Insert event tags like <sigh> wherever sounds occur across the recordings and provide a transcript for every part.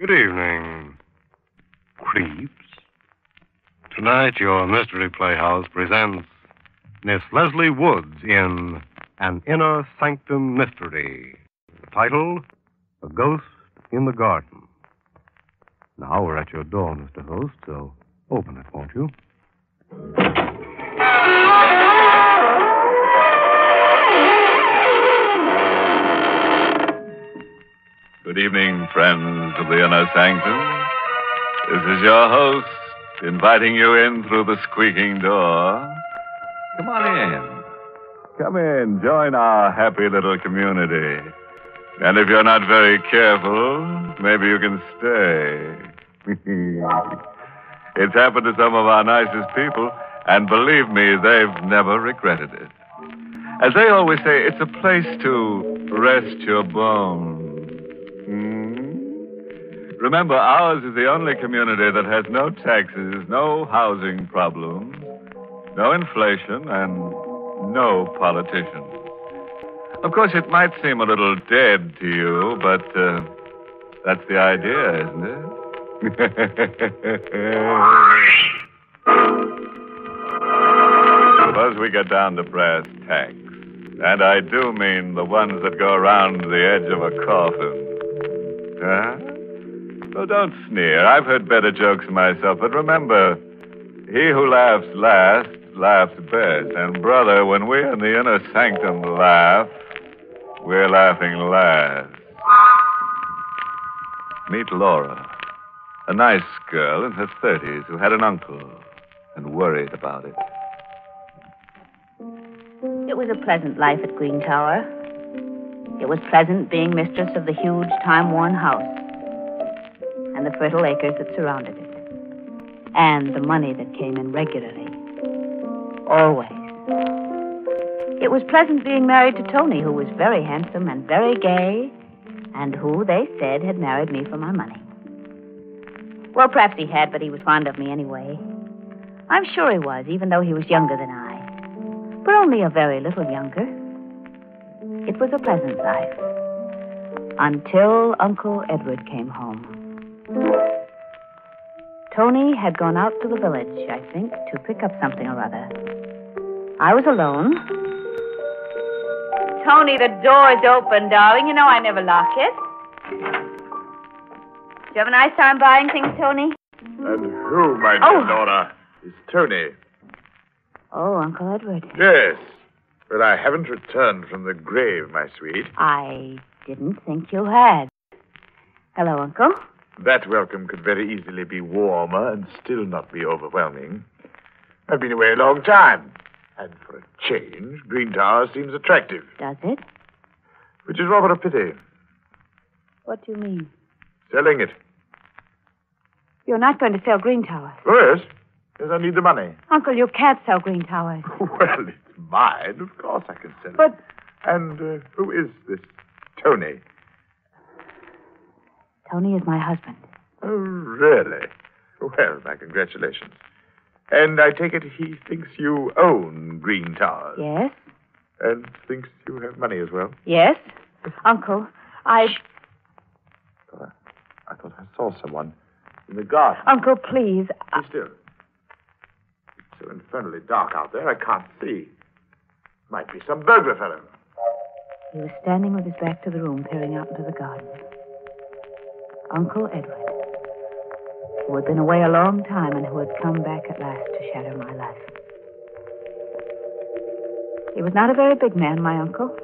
Good evening, creeps. Tonight, your Mystery Playhouse presents Miss Leslie Woods in An Inner Sanctum Mystery. The title, A Ghost in the Garden. Now we're at your door, Mr. Host, so open it, won't you? Good evening, friends of the Inner Sanctum. This is your host, inviting you in through the squeaking door. Come on in. Come in, join our happy little community. And if you're not very careful, maybe you can stay. <laughs> it's happened to some of our nicest people, and believe me, they've never regretted it. As they always say, it's a place to rest your bones. Remember, ours is the only community that has no taxes, no housing problems, no inflation, and no politicians. Of course, it might seem a little dead to you, but uh, that's the idea, isn't it? <laughs> Suppose we get down to brass tacks. And I do mean the ones that go around the edge of a coffin. Huh? Oh, don't sneer. I've heard better jokes myself, but remember, he who laughs last laughs best. And, brother, when we in the inner sanctum laugh, we're laughing last. Meet Laura, a nice girl in her 30s who had an uncle and worried about it. It was a pleasant life at Green Tower. It was pleasant being mistress of the huge, time worn house and the fertile acres that surrounded it, and the money that came in regularly. Always. It was pleasant being married to Tony, who was very handsome and very gay, and who, they said, had married me for my money. Well, perhaps he had, but he was fond of me anyway. I'm sure he was, even though he was younger than I but only a very little younger. It was a pleasant life. Until Uncle Edward came home. Tony had gone out to the village, I think, to pick up something or other. I was alone. Tony, the door is open, darling. You know I never lock it. Did you have a nice time buying things, Tony? And who, my dear Oh. Laura, is Tony? Oh, Uncle Edward. Yes, but I haven't returned from the grave, my sweet. I didn't think you had. Hello, Uncle. That welcome could very easily be warmer and still not be overwhelming. I've been away a long time, and for a change, Green Tower seems attractive, Does it? which is rather a pity. What do you mean? Selling it. You're not going to sell Green Tower. Oh, yes. Yes, I need the money. Uncle, you can't sell Green Towers. <laughs> Well, it's mine. Of course I can sell it. But And uh, who is this Tony? Tony is my husband. Oh, really? Well, my congratulations. And I take it he thinks you own Green Towers. Yes? And thinks you have money as well. Yes? Uncle, I. I thought I saw someone in the garden. Uncle, please. Be still. It's so infernally dark out there, I can't see. Might be some burglar fellow. He was standing with his back to the room, peering out into the garden. Uncle Edward, who had been away a long time and who had come back at last to shadow my life. He was not a very big man, my uncle.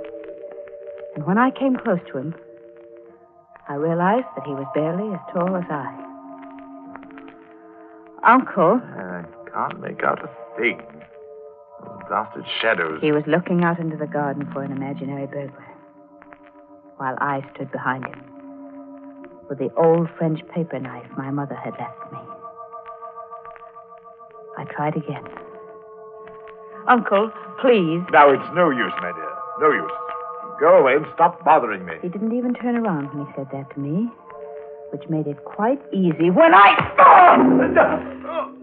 And when I came close to him, I realized that he was barely as tall as I. Uncle, I can't make out a thing. Those blasted shadows. he was looking out into the garden for an imaginary burglar, while I stood behind him with the old French paper knife my mother had left me. I tried again. Uncle, please. Now, it's no use, my dear. No use. Go away and stop bothering me. He didn't even turn around when he said that to me, which made it quite easy when I.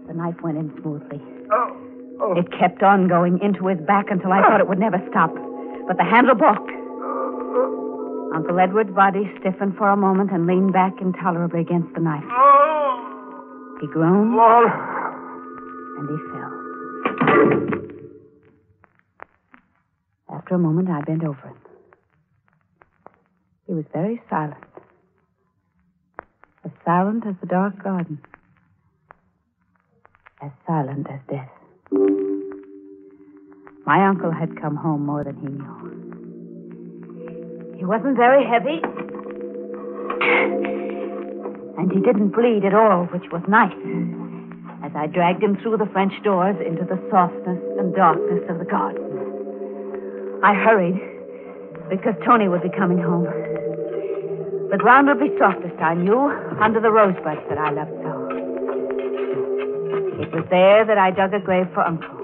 The knife went in smoothly. Oh, oh. It kept on going into his back until I thought it would never stop. But the handle broke. Uncle Edward's body stiffened for a moment and leaned back intolerably against the knife. Oh, He groaned Laura. and he fell. After a moment, I bent over him. He was very silent. As silent as the dark garden. As silent as death. My uncle had come home more than he knew. He wasn't very heavy. And he didn't bleed at all, which was nice as I dragged him through the French doors into the softness and darkness of the garden. I hurried because Tony would be coming home. The ground would be softest, I knew, under the rosebuds that I loved so. It was there that I dug a grave for Uncle.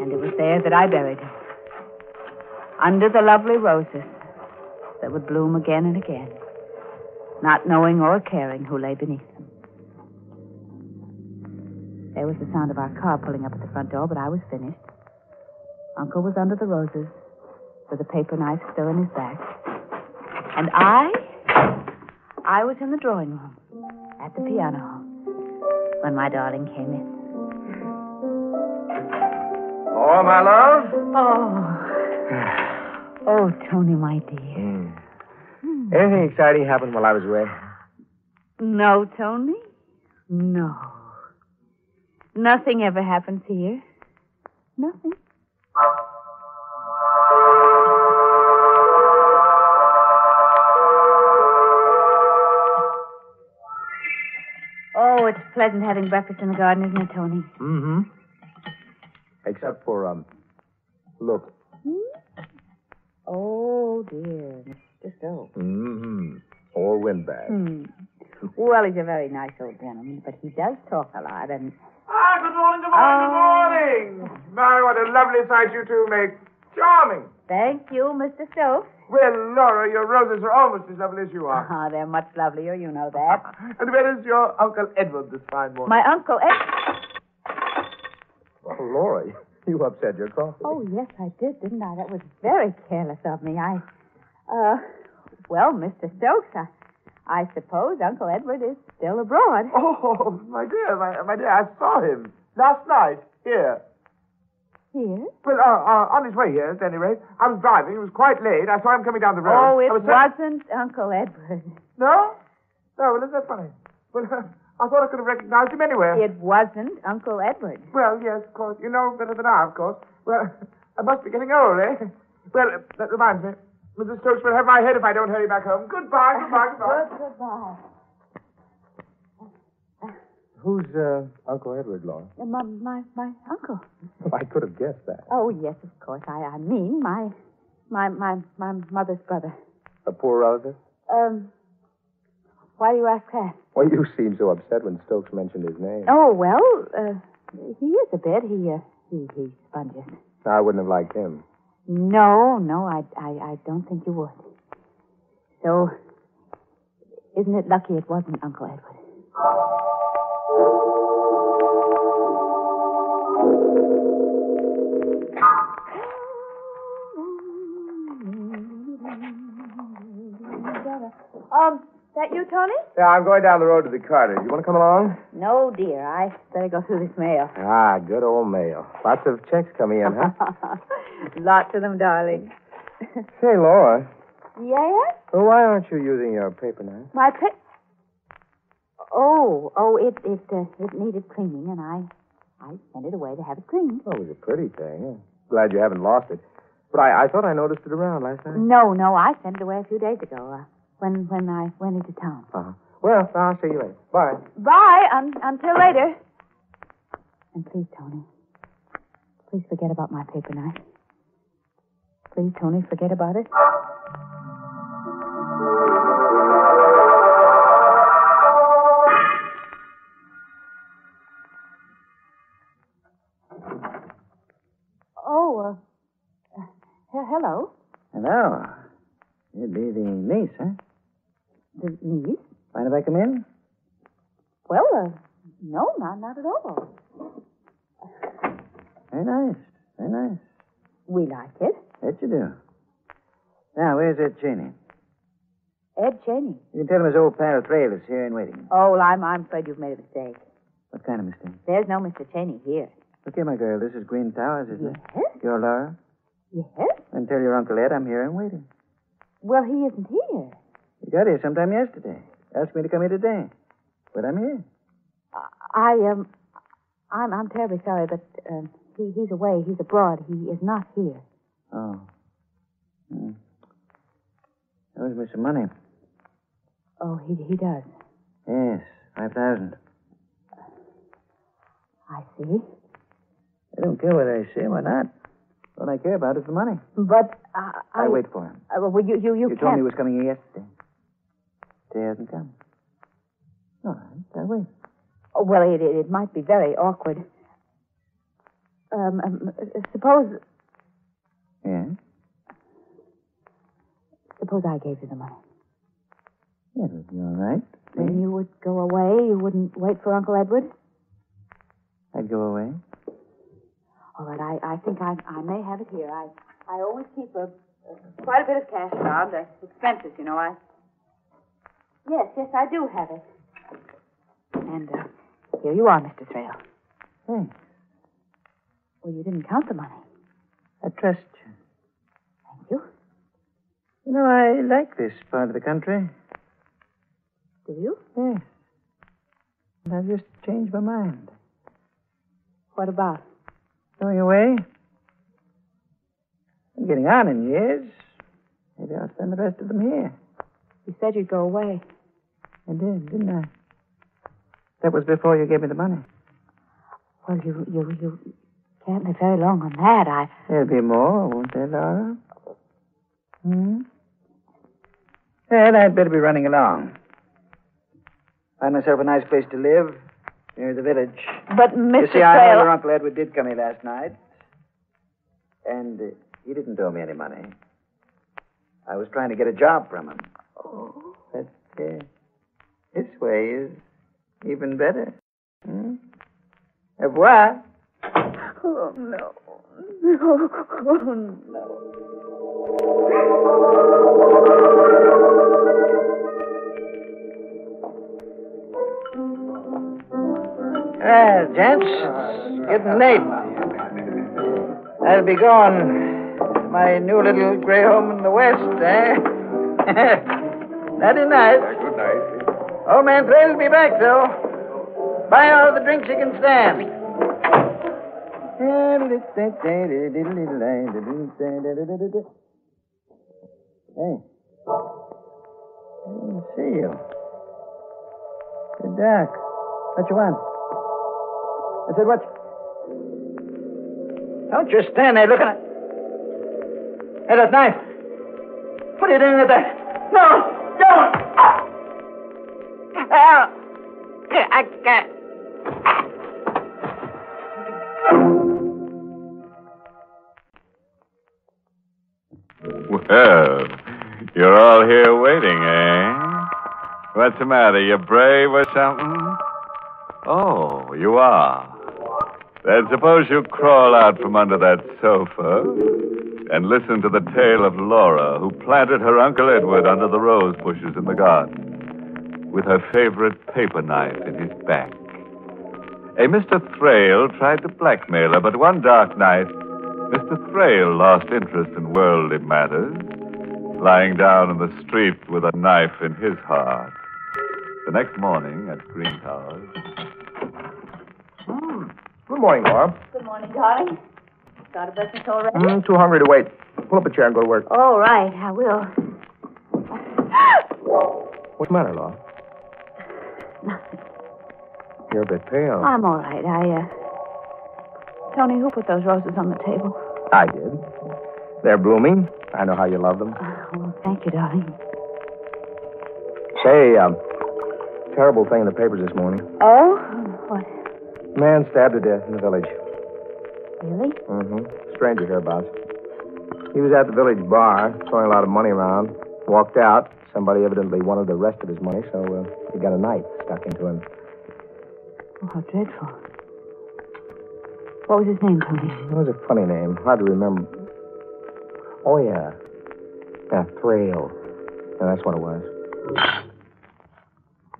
And it was there that I buried him. Under the lovely roses that would bloom again and again, not knowing or caring who lay beneath them. There was the sound of our car pulling up at the front door, but I was finished. Uncle was under the roses, with a paper knife still in his back. And I, I was in the drawing room, at the piano, when my darling came in. Oh, my love. Oh, <laughs> oh, Tony, my dear. Hmm. Anything exciting happened while I was away? No, Tony, no. Nothing ever happens here. Nothing. Oh, it's pleasant having breakfast in the garden, isn't it, Tony? Mm-hmm. Except for, um, look. Oh, dear. Mr. Stokes. Mm-hmm. Or windbag. Hmm. Well, he's a very nice old gentleman, but he does talk a lot, and Ah, good morning, good morning, good morning. My, what a lovely sight you two make. Charming. thank you, Mr. Stokes. Well, Laura, your roses are almost as lovely as you are. Ah, they're much lovelier, you know that. <laughs> and where is your Uncle Edward this fine morning? My uncle Ed. Oh, Laura, you upset your coffee. Oh, yes, I did, didn't I? That was very careless of me. I, uh, well, Mr. Stokes, I, I suppose Uncle Edward is still abroad. <laughs> Oh, my dear, my, my dear, I saw him last night here. Here? Well, uh, uh, on his way here, at any rate. I was driving. It was quite late. I saw him coming down the road. Oh, it I was wasn't Uncle Edward. No? No, well, isn't that funny? Well, I thought I could have recognized him anywhere. It wasn't Uncle Edward. Well, yes, of course. You know better than I, of course. Well, <laughs> I must be getting old, eh? Well, uh, that reminds me. Mrs. Stokes will have my head if I don't hurry back home. Goodbye, goodbye, <laughs> goodbye. goodbye. Who's uh, Uncle Edward, Laura? My, my, my uncle. <laughs> I could have guessed that. Oh, yes, of course. I, I mean, my, my, my, my mother's brother. A poor relative? Um, why do you ask that? Well, you seemed so upset when Stokes mentioned his name. Oh, well, uh, he is a bit. He, uh, he, he sponges. I wouldn't have liked him. No, no, I, I, I don't think you would. So, isn't it lucky it wasn't Uncle Edward? Um, that you, Tony? Yeah, I'm going down the road to the Carters. You want to come along? No, dear. I better go through this mail. Ah, good old mail. Lots of checks coming in, huh? <laughs> Lots of them, darling. Say, Laura, yes? well, why aren't you using your paper knife? My pet. Oh, oh, it it uh, it needed cleaning, and I I sent it away to have it cleaned. Well, it was a pretty thing. Glad you haven't lost it. But I, I thought I noticed it around last night. No, no, I sent it away a few days ago. Uh, when when I went into town. Uh-huh. Well, I'll see you later. Bye. Bye. Un- until later. And please, Tony, please forget about my paper knife. Please, Tony, forget about it. Him his old pal Thrale is here and waiting. Oh, well, I'm, I'm afraid you've made a mistake. What kind of mistake? There's no Mr. Cheney here. Look here, my girl. This is Green Towers, isn't it? Yes? You're Laura? Yes? And tell your Uncle Ed I'm here and waiting. Well, he isn't here. He got here sometime yesterday. Asked me to come here today. But I'm here. I, um, I'm, I'm terribly sorry, but, um, he, he's away. He's abroad. He is not here. Oh. Hmm. Owes me some money. Oh, he, he does. Yes, five thousand. I see. I don't care what I say. or not? What I care about is the money. But, uh, I... I wait for him. Uh, well, you, you, you, You can't... told me he was coming here yesterday. Today hasn't come. All right, I wait. Oh, well, it, it, it might be very awkward. Um, um, uh, suppose, Yeah? suppose I gave you the money. It'll be all right. Then you would go away. You wouldn't wait for Uncle Edward. I'd go away. All right, I, I think I, I may have it here. I, I always keep a, a quite a bit of cash around. Uh, expenses, you know. I. Yes, yes, I do have it. And uh, here you are, Mr. Thrale. Thanks. Well, you didn't count the money. I trust you. Thank you. You know, I like this part of the country. You? Yes. And I've just changed my mind. What about? Going away? I'm getting on in years. Maybe I'll spend the rest of them here. You said you'd go away. I did, didn't I? That was before you gave me the money. Well, you you you can't live very long on that. I. There'll be more, won't there, Laura? Hmm? Well, I'd better be running along. Find myself a nice place to live near the village. But Mr. You see, I know your Uncle Edward did come here last night. And uh, he didn't owe me any money. I was trying to get a job from him. Oh. But uh, this way is even better. Hmm? Au revoir. Oh, no. No. Oh, no. Well, gents, it's getting late. I'll be going to my new little gray home in the west, eh? <laughs> Nighty night. Good night. Old man Thrale will be back, though. Buy all the drinks you can stand. Hey. I didn't see you. You're dark. What you want? I said, what? Don't just stand there looking at. Hey, that knife. Put it in there. No, don't. I can't. Well, you're all here waiting, eh? What's the matter? You brave or something? Oh, you are. Then suppose you crawl out from under that sofa and listen to the tale of Laura, who planted her Uncle Edward under the rose bushes in the garden with her favorite paper knife in his back. A Mr. Thrale tried to blackmail her, but one dark night, Mr. Thrale lost interest in worldly matters, lying down in the street with a knife in his heart. The next morning at Green Towers. Good morning, Laura. Good morning, darling. Started breakfast already? Mm, too hungry to wait. Pull up a chair and go to work. All right, I will. What's the matter, Laura? Nothing. You're a bit pale. I'm all right. I, uh. Tony, who put those roses on the table? I did. They're blooming. I know how you love them. Oh, thank you, darling. Say, um, terrible thing in the papers this morning. Oh? What? Man stabbed to death in the village. Really? Mm-hmm. Stranger hereabouts. He was at the village bar, throwing a lot of money around. Walked out. Somebody evidently wanted the rest of his money, so uh, he got a knife stuck into him. Oh, how dreadful. What was his name, Tony? It was a funny name. Hard to remember. Oh, yeah. Yeah, Thrale. Yeah, that's what it was.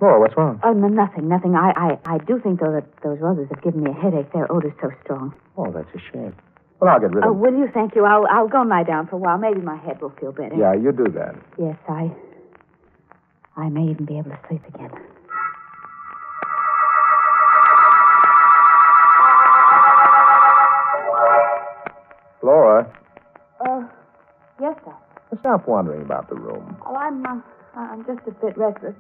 Laura, what's wrong? Oh, no, nothing, nothing. I, I, I do think, though, that those roses have given me a headache. Their odor's so strong. Oh, that's a shame. Well, I'll get rid Oh, of it. Oh, will you? Thank you. I'll, I'll go and lie down for a while. Maybe my head will feel better. Yeah, you do that. Yes, I. I may even be able to sleep again. Laura, Uh, yes, sir. stop wandering about the room. Oh, I'm, uh, I'm just a bit restless.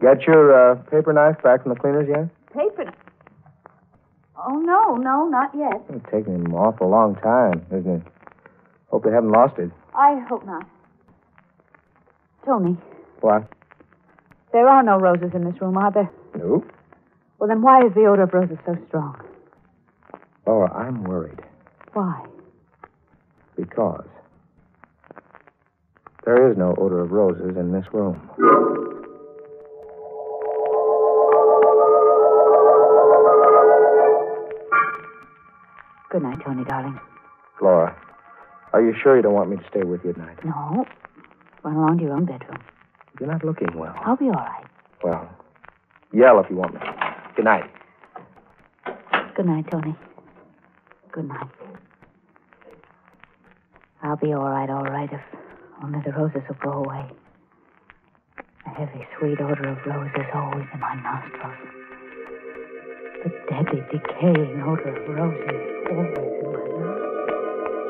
Get your uh, paper knife back from the cleaners yet? Paper. Oh, no, no, not yet. It's taking an awful long time, isn't it? Hope they haven't lost it. I hope not. Tony, What? there are no roses in this room, are there? No. Well, then why is the odor of roses so strong? Laura, I'm worried Why? because there is no odor of roses in this room. Good night, Tony, darling. Laura, are you sure you don't want me to stay with you tonight? No. Run along to your own bedroom. You're not looking well. I'll be all right. Well, yell if you want me. Good night. Good night, Tony. Good night. I'll be all right, all right, if only the roses will go away. The heavy, sweet odor of roses always in my nostrils. The deadly, decaying odor of roses in my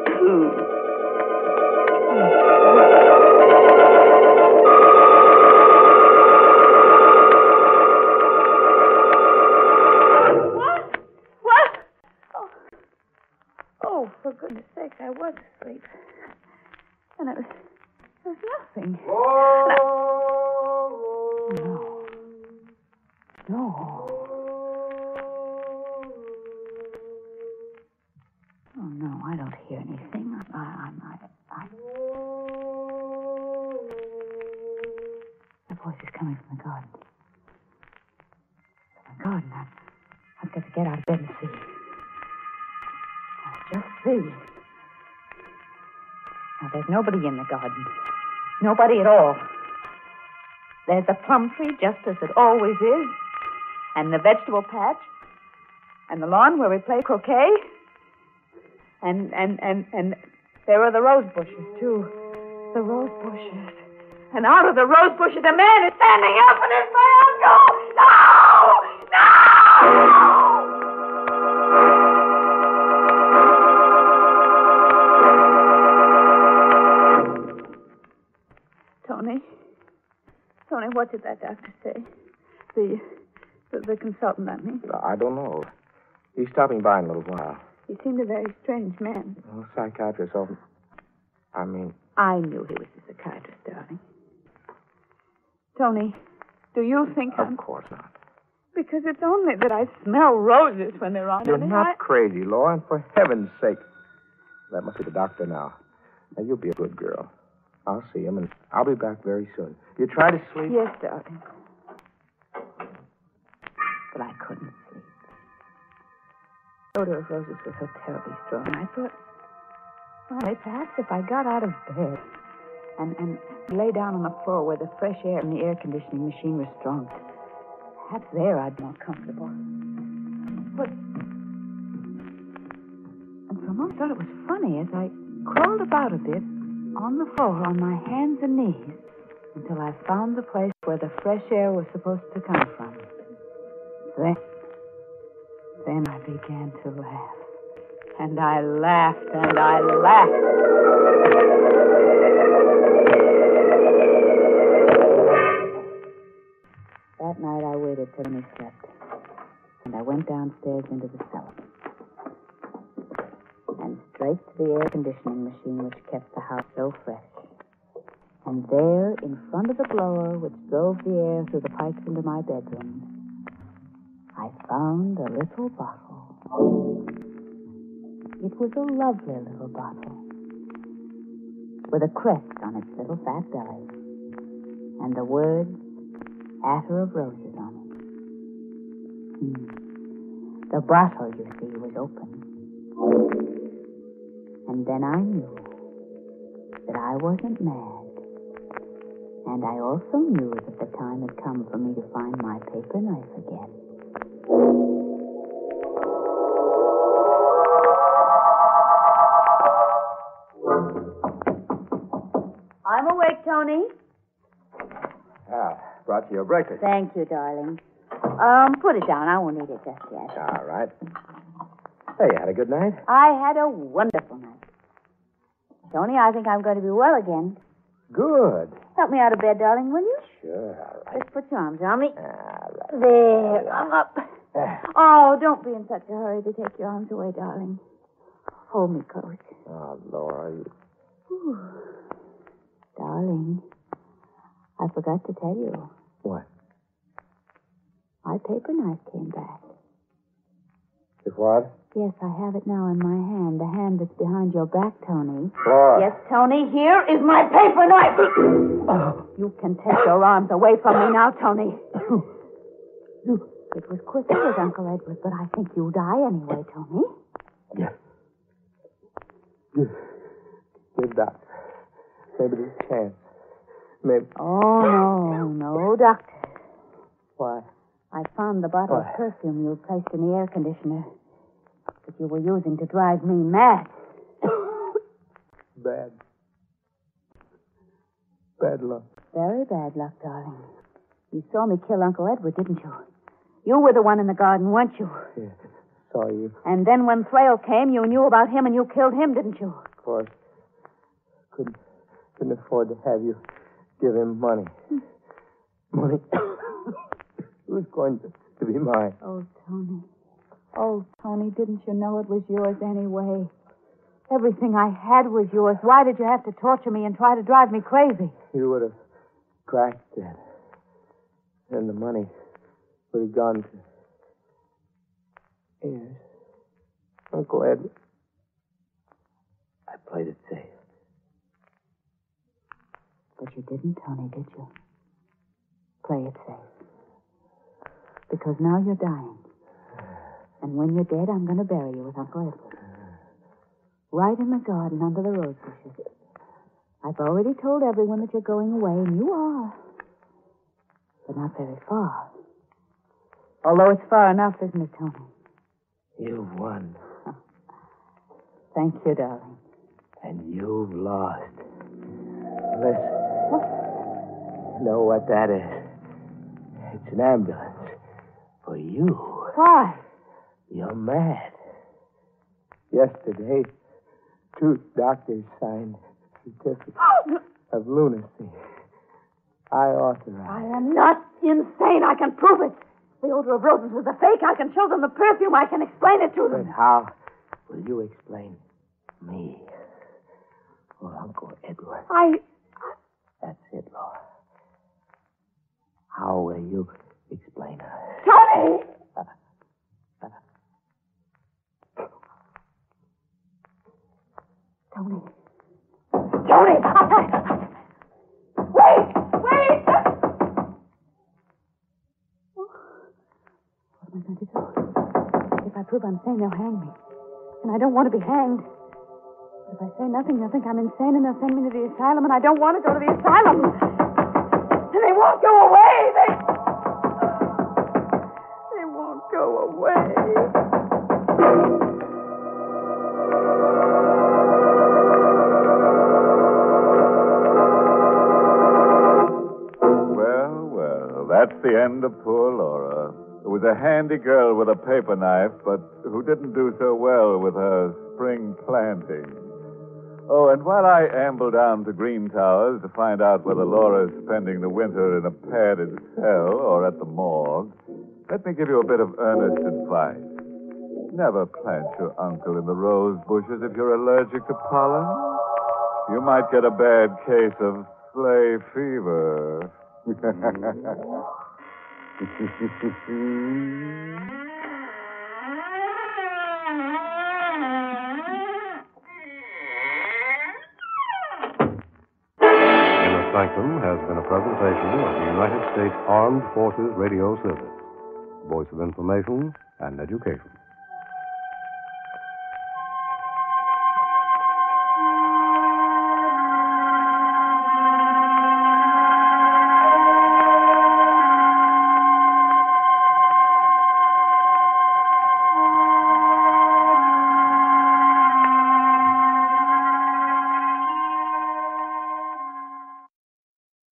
nostrils. See. Now, there's nobody in the garden. Nobody at all. There's the plum tree, just as it always is, and the vegetable patch, and the lawn where we play croquet, and and and and there are the rose bushes too. The rose bushes. And out of the rose bushes, a man is standing up, and it's my uncle. No, no. What did that doctor say? The, the, the consultant, I mean. I don't know. He's stopping by in a little while. He seemed a very strange man. Oh, psychiatrist often. I mean, I knew he was a psychiatrist, darling. Tony, do you think of I'm... course not. Because it's only that I smell roses when they're on You're not I- crazy, Laura, and for heaven's sake. That must be the doctor now. Now, you'll be a good girl. I'll see him, and I'll be back very soon. You try to sleep? Yes, darling. But I couldn't sleep. The odor of roses was so terribly strong. I thought, well, perhaps if I got out of bed and, and lay down on the floor where the fresh air from the air conditioning machine was strong, perhaps there I'd be more comfortable. But. And for a moment, I thought it was funny as I crawled about a bit on the floor on my hands and knees until I found the place where the fresh air was supposed to come from. Then, then I began to laugh. And I laughed and I laughed. That night I waited till he slept. And I went downstairs into the cellar. Straight to the air conditioning machine which kept the house so fresh. And there, in front of the blower which drove the air through the pipes into my bedroom, I found a little bottle. It was a lovely little bottle with a crest on its little fat belly and the words Attar of Roses on it. Hmm. The bottle, you see, was open. And then I knew. that I wasn't mad. And I also knew that the time had come for me to find my paper knife again. I'm awake, Tony. Ah, brought you your breakfast. Thank you, darling. Um, put it down. I won't eat it just yet. All right. Hey, you had a good night? I had a wonderful night. Tony, I think I'm going to be well again. Good. Help me out of bed, darling, will you? Sure, all right. Just put your arms around me. All right. There, I'm up. <sighs> Oh, don't be in such a hurry to take your arms away, darling. Hold me close. Oh, Laura, you... Darling, I forgot to tell you. What? My paper knife came back. If what? Yes, I have it now in my hand. The hand that's behind your back, Tony. Laura. Yes, Tony, here is my paper knife. <coughs> you can take your arms away from me now, Tony. It was quick with Uncle Edward, but I think you'll die anyway, Tony. Yes. Good. Good doctor. Maybe there's a chance. Maybe. Oh, no, no, Doctor. Why? I found the bottle of perfume you placed in the air conditioner that you were using to drive me mad. Bad. Bad luck. Very bad luck, darling. You saw me kill Uncle Edward, didn't you? You were the one in the garden, weren't you? Yeah. Saw you, And then when Thrale came, you knew about him and you killed him, didn't you? of course. Couldn't, couldn't afford to have you give him money. Hmm. Money. <coughs> Who's going to, to be mine. Oh, Tony. Oh, Tony, didn't you know it was yours anyway? Everything I had was yours. Why did you have to torture me and try to drive me crazy? You would have cracked it. And the money would have gone to. Yes. Uncle Ed. I played it safe. But you didn't, Tony, did you? Play it safe. Because now you're dying. And when you're dead, I'm going to bury you with Uncle Edward. Right in the garden under the rose bushes. I've already told everyone that you're going away, and you are. But not very far. Although it's far enough, isn't it, Tony? You've won. <laughs> Thank you, darling. And you've lost. Listen. You know what that is? It's an ambulance. For you. Why? You're mad. Yesterday, two doctors signed a certificate <gasps> of lunacy. I authorized. I am not insane. I can prove it. The odor of roses was a fake. I can show them the perfume. I can explain it to But them. how will you explain me or Uncle Edward? I. That's it, Laura. How will you explain us? Tony! Tony. Tony! Wait! Wait! What am I going to do? If I prove I'm sane, they'll hang me. And I don't want to be hanged. But if I say nothing, they'll think I'm insane and they'll send me to the asylum, and I don't want to go to the asylum. And they won't go away. They. They won't go away. That's the end of poor Laura, who was a handy girl with a paper knife, but who didn't do so well with her spring planting. Oh, and while I amble down to Green Towers to find out whether Laura's spending the winter in a padded cell or at the morgue, let me give you a bit of earnest advice. Never plant your uncle in the rose bushes if you're allergic to pollen. You might get a bad case of sleigh fever. Sanctum has been a presentation of the United States Armed Forces Radio Service, voice of information and education.